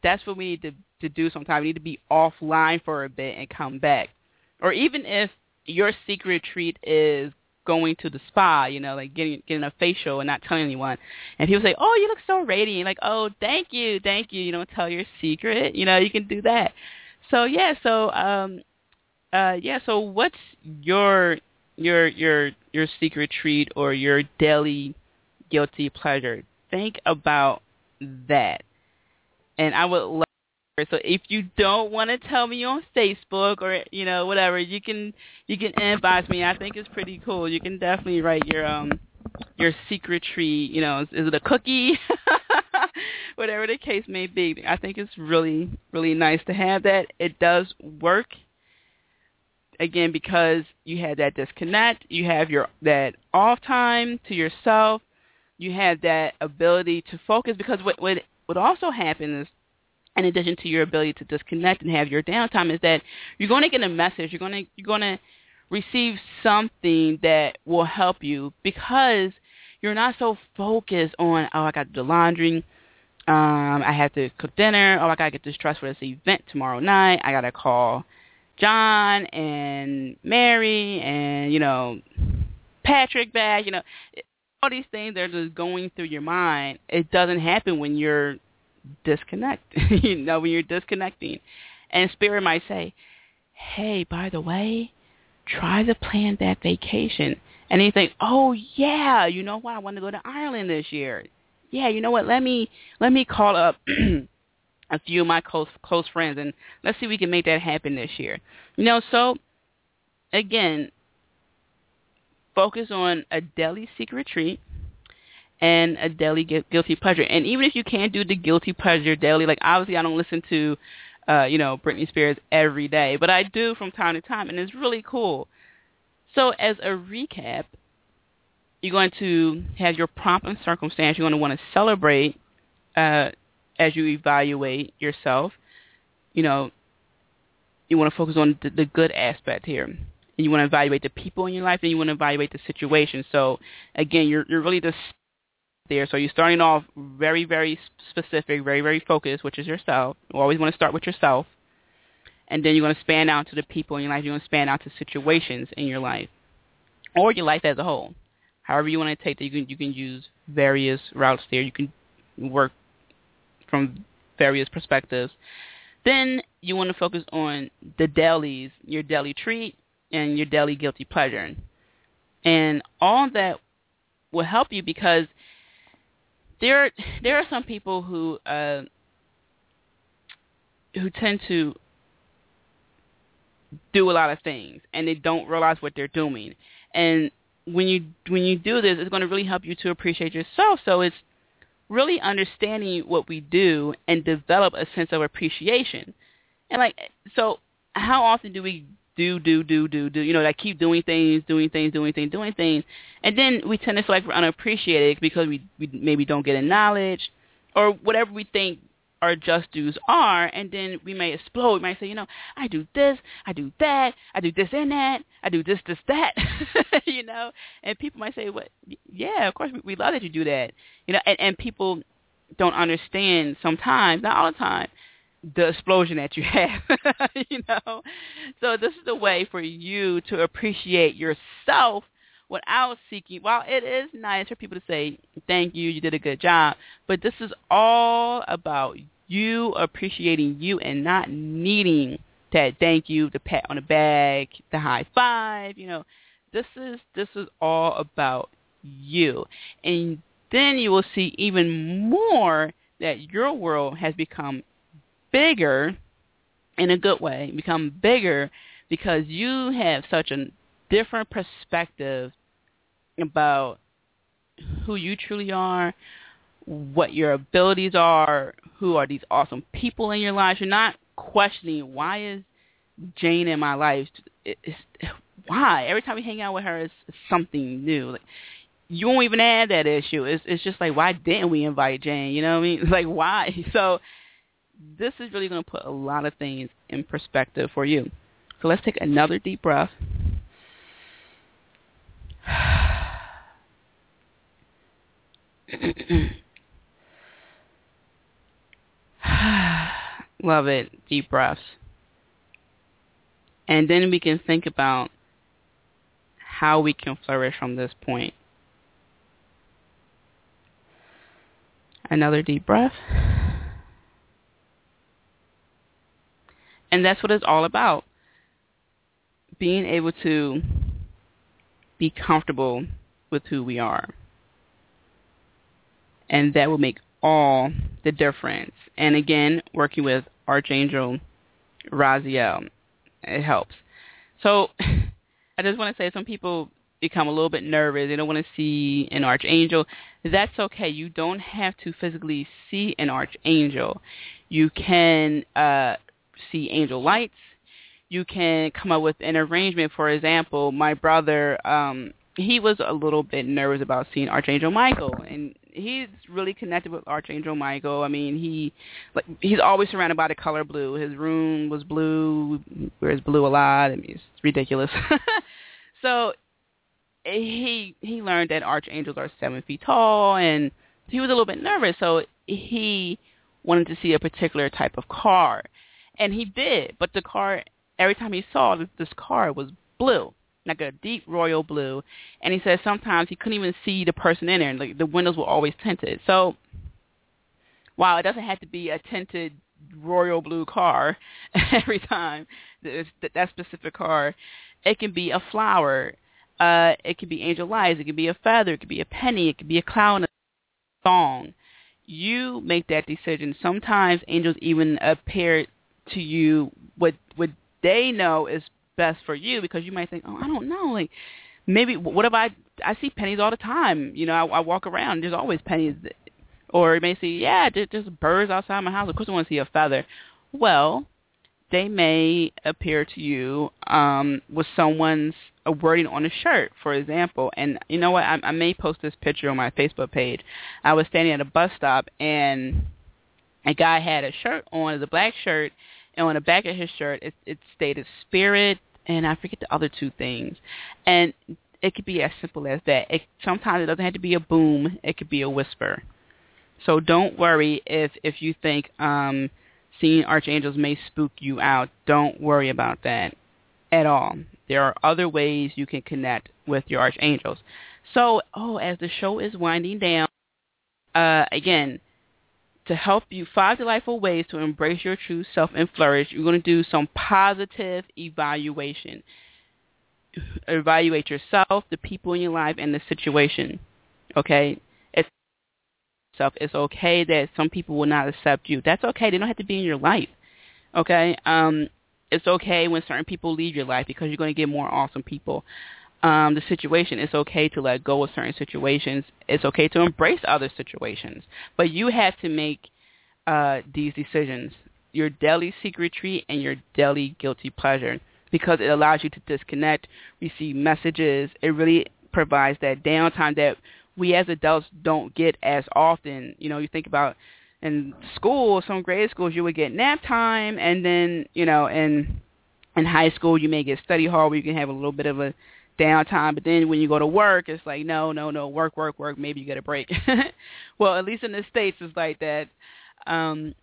that's what we need to to do sometimes. We need to be offline for a bit and come back. Or even if your secret treat is going to the spa, you know, like getting getting a facial and not telling anyone. And people say, "Oh, you look so radiant." Like, "Oh, thank you, thank you." You don't tell your secret. You know, you can do that. So yeah, so um, uh, yeah. So what's your your your your secret treat or your daily guilty pleasure? Think about that. And I would love so if you don't want to tell me on Facebook or you know whatever, you can you can inbox me. I think it's pretty cool. You can definitely write your um your secret treat. You know, is, is it a cookie? whatever the case may be. I think it's really really nice to have that. It does work. Again, because you had that disconnect, you have your that off time to yourself. You have that ability to focus because what what what also happens in addition to your ability to disconnect and have your downtime is that you're going to get a message. You're going to you're going to receive something that will help you because you're not so focused on oh I got to do laundry um I have to cook dinner oh I got to get this dress for this event tomorrow night I got to call John and Mary and you know Patrick back you know. All these things that are just going through your mind it doesn't happen when you're disconnect. you know, when you're disconnecting. And spirit might say, hey, by the way, try to plan that vacation. And you think, oh yeah, you know what? I want to go to Ireland this year. Yeah, you know what? Let me let me call up a few of my close close friends and let's see if we can make that happen this year. You know, so again, focus on a daily secret treat and a daily guilty pleasure. And even if you can't do the guilty pleasure daily, like obviously I don't listen to, uh, you know, Britney Spears every day, but I do from time to time, and it's really cool. So as a recap, you're going to have your prompt and circumstance. You're going to want to celebrate uh, as you evaluate yourself. You know, you want to focus on the, the good aspect here. And you want to evaluate the people in your life, and you want to evaluate the situation. So again, you're you're really just there. So you're starting off very, very specific, very, very focused, which is yourself. You always want to start with yourself. And then you're going to span out to the people in your life. You're going to span out to situations in your life or your life as a whole. However you want to take that, you can, you can use various routes there. You can work from various perspectives. Then you want to focus on the dailies, your daily treat and your daily guilty pleasure. And all that will help you because – there there are some people who uh, who tend to do a lot of things and they don't realize what they're doing. And when you when you do this, it's going to really help you to appreciate yourself. So it's really understanding what we do and develop a sense of appreciation. And like so how often do we do, do, do, do, do. You know, like keep doing things, doing things, doing things, doing things, and then we tend to feel like we're unappreciated because we we maybe don't get acknowledged or whatever we think our just dues are, and then we may explode. We might say, you know, I do this, I do that, I do this and that, I do this, this, that, you know, and people might say, what? Yeah, of course, we, we love that you do that, you know, and, and people don't understand sometimes, not all the time, the explosion that you have, you know. So this is a way for you to appreciate yourself without seeking. While it is nice for people to say thank you, you did a good job, but this is all about you appreciating you and not needing that thank you, the pat on the back, the high five. You know, this is this is all about you, and then you will see even more that your world has become bigger in a good way, become bigger because you have such a different perspective about who you truly are, what your abilities are, who are these awesome people in your life. You're not questioning why is Jane in my life. It's, why every time we hang out with her, it's, it's something new. Like you won't even add that issue. It's it's just like why didn't we invite Jane? You know what I mean? Like why? So this is really going to put a lot of things in perspective for you. So let's take another deep breath. Love it. Deep breaths. And then we can think about how we can flourish from this point. Another deep breath. And that's what it's all about. Being able to be comfortable with who we are. And that will make all the difference. And again, working with Archangel Raziel, it helps. So I just want to say some people become a little bit nervous. They don't want to see an archangel. That's okay. You don't have to physically see an archangel. You can uh, see angel lights. You can come up with an arrangement. For example, my brother, um, he was a little bit nervous about seeing Archangel Michael, and he's really connected with Archangel Michael. I mean, he like he's always surrounded by the color blue. His room was blue, wears blue a lot. I mean, it's ridiculous. so he he learned that archangels are seven feet tall, and he was a little bit nervous. So he wanted to see a particular type of car, and he did. But the car, every time he saw this, this car, was blue like a deep royal blue. And he said sometimes he couldn't even see the person in there, and like the windows were always tinted. So while it doesn't have to be a tinted royal blue car every time, that specific car, it can be a flower. Uh, it could be angel eyes. It could be a feather. It could be a penny. It could be a clown, a song. You make that decision. Sometimes angels even appear to you what what they know is best for you because you might think, oh, I don't know, like maybe what if I I see pennies all the time. You know, I, I walk around. There's always pennies. Or you may see, yeah, just, birds outside my house. Of course, I want to see a feather. Well, they may appear to you um, with someone's a wording on a shirt, for example. And you know what? I, I may post this picture on my Facebook page. I was standing at a bus stop, and a guy had a shirt on, a black shirt, and on the back of his shirt it, it stated spirit and I forget the other two things. And it could be as simple as that. It, sometimes it doesn't have to be a boom. It could be a whisper. So don't worry if if you think um, seeing archangels may spook you out. Don't worry about that at all. There are other ways you can connect with your archangels. So, oh, as the show is winding down, uh, again, to help you five delightful ways to embrace your true self and flourish, you're going to do some positive evaluation. Evaluate yourself, the people in your life, and the situation. Okay? It's. It's okay that some people will not accept you. That's okay. They don't have to be in your life. Okay? Um, it's okay when certain people leave your life because you're going to get more awesome people um, the situation. It's okay to let go of certain situations. It's okay to embrace other situations. But you have to make uh, these decisions, your daily secretary and your daily guilty pleasure, because it allows you to disconnect, receive messages. It really provides that downtime that we as adults don't get as often. You know, you think about in school, some grade schools, you would get nap time, and then, you know, in in high school, you may get study hall where you can have a little bit of a downtime. But then when you go to work, it's like no, no, no, work, work, work. Maybe you get a break. well, at least in the states, it's like that. Um,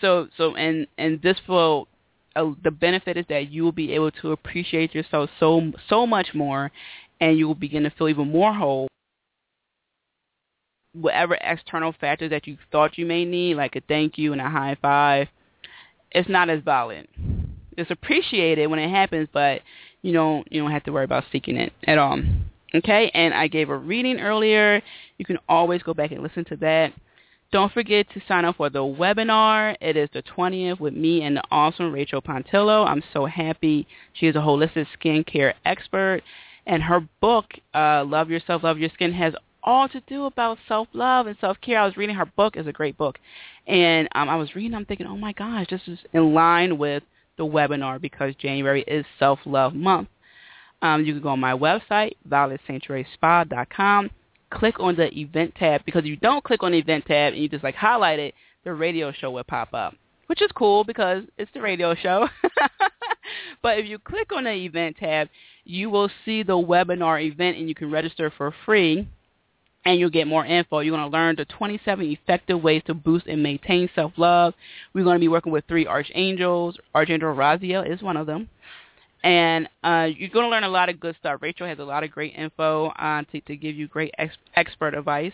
so, so, and and this will uh, the benefit is that you will be able to appreciate yourself so so much more, and you will begin to feel even more whole. Whatever external factors that you thought you may need, like a thank you and a high five, it's not as valid. It's appreciated when it happens, but you don't you don't have to worry about seeking it at all. Okay, and I gave a reading earlier. You can always go back and listen to that. Don't forget to sign up for the webinar. It is the 20th with me and the awesome Rachel Pontillo. I'm so happy. She is a holistic skincare expert. And her book, uh, Love Yourself, Love Your Skin, has all to do about self-love and self-care. I was reading her book. It's a great book. And um, I was reading, I'm thinking, oh my gosh, this is in line with the webinar because January is Self-Love Month. Um, you can go on my website, violetsanctuaryspa.com, click on the event tab because if you don't click on the event tab and you just like highlight it, the radio show will pop up, which is cool because it's the radio show. but if you click on the event tab, you will see the webinar event and you can register for free and you'll get more info. You're going to learn the 27 effective ways to boost and maintain self-love. We're going to be working with three archangels. Archangel Raziel is one of them. And uh, you're going to learn a lot of good stuff. Rachel has a lot of great info uh, to, to give you great ex- expert advice.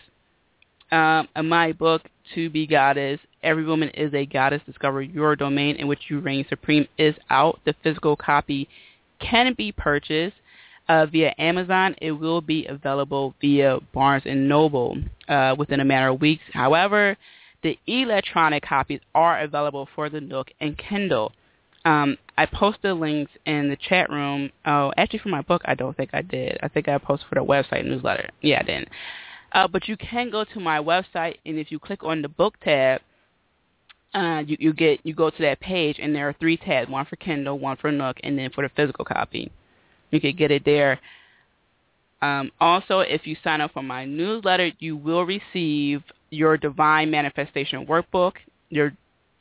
Um, in my book, To Be Goddess, Every Woman is a Goddess, Discover Your Domain in which you reign supreme is out. The physical copy can be purchased uh, via Amazon. It will be available via Barnes and Noble uh, within a matter of weeks. However, the electronic copies are available for the Nook and Kindle. Um, I posted links in the chat room. Oh, actually, for my book, I don't think I did. I think I posted for the website newsletter. Yeah, I didn't. Uh, but you can go to my website, and if you click on the book tab, uh, you, you get you go to that page, and there are three tabs: one for Kindle, one for Nook, and then for the physical copy. You can get it there. Um, also, if you sign up for my newsletter, you will receive your Divine Manifestation Workbook, your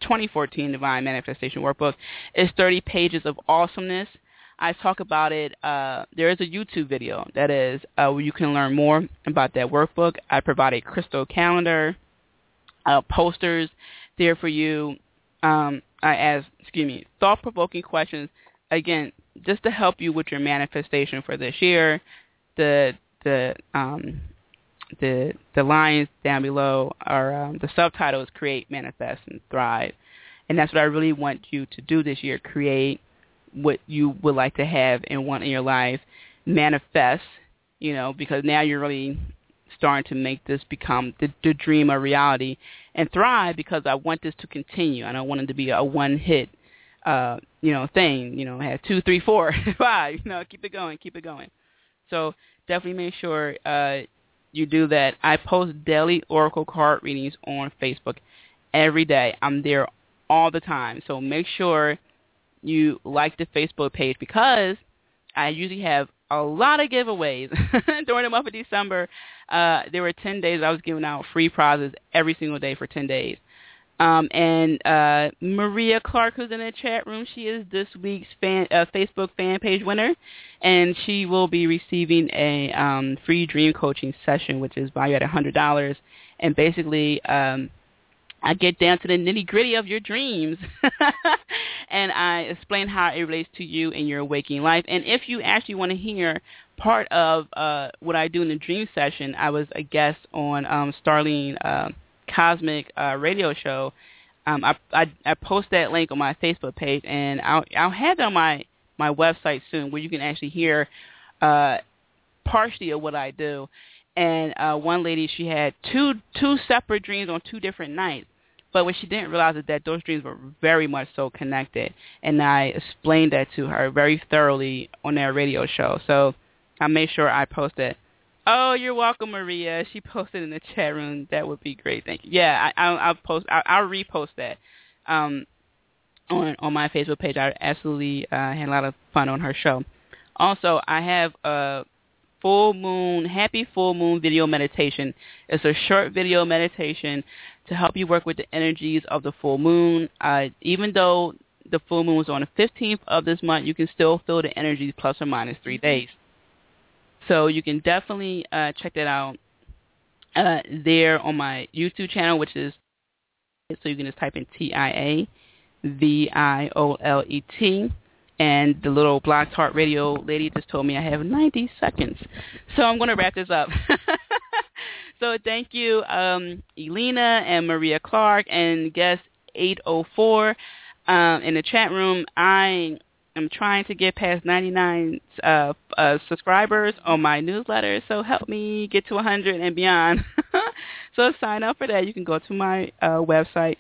2014 Divine Manifestation Workbook. It's 30 pages of awesomeness. I talk about it. Uh, there is a YouTube video that is uh, where you can learn more about that workbook. I provide a crystal calendar, uh, posters there for you. Um, I ask, excuse me, thought-provoking questions. Again, just to help you with your manifestation for this year, the the um, the the lines down below are um, the subtitles create, manifest, and thrive, and that's what I really want you to do this year: create what you would like to have and want in your life, manifest. You know, because now you're really starting to make this become the, the dream a reality, and thrive because I want this to continue. I don't want it to be a one hit uh, you know, thing, you know, have two, three, four, five, you know, keep it going, keep it going. So definitely make sure uh, you do that. I post daily Oracle card readings on Facebook every day. I'm there all the time. So make sure you like the Facebook page because I usually have a lot of giveaways during the month of December. Uh, there were 10 days I was giving out free prizes every single day for 10 days. Um, and uh, Maria Clark, who's in the chat room, she is this week's fan, uh, Facebook fan page winner, and she will be receiving a um, free dream coaching session, which is valued at $100. And basically, um, I get down to the nitty gritty of your dreams, and I explain how it relates to you in your waking life. And if you actually want to hear part of uh, what I do in the dream session, I was a guest on um. Uh, Cosmic uh, radio show, um, I, I I post that link on my Facebook page, and I'll I'll have it on my my website soon, where you can actually hear uh, partially of what I do. And uh, one lady, she had two two separate dreams on two different nights, but what she didn't realize is that those dreams were very much so connected. And I explained that to her very thoroughly on that radio show. So I made sure I posted Oh, you're welcome, Maria. She posted in the chat room. That would be great. Thank you. Yeah, I, I'll, I'll post. I'll, I'll repost that um, on on my Facebook page. I absolutely uh, had a lot of fun on her show. Also, I have a full moon, happy full moon video meditation. It's a short video meditation to help you work with the energies of the full moon. Uh, even though the full moon was on the 15th of this month, you can still feel the energies plus or minus three days. So you can definitely uh, check that out uh, there on my YouTube channel, which is so you can just type in T I A V I O L E T. And the little Blog Talk Radio lady just told me I have 90 seconds. So I'm going to wrap this up. so thank you, um, Elena and Maria Clark and guest 804 um, in the chat room. I I'm trying to get past 99 uh, uh, subscribers on my newsletter, so help me get to 100 and beyond. so sign up for that. You can go to my uh, website.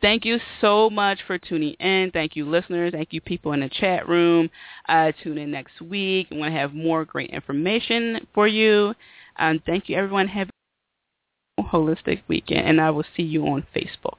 Thank you so much for tuning in. Thank you, listeners. Thank you, people in the chat room. Uh, tune in next week. I want to have more great information for you. Um, thank you, everyone. Have a holistic weekend, and I will see you on Facebook.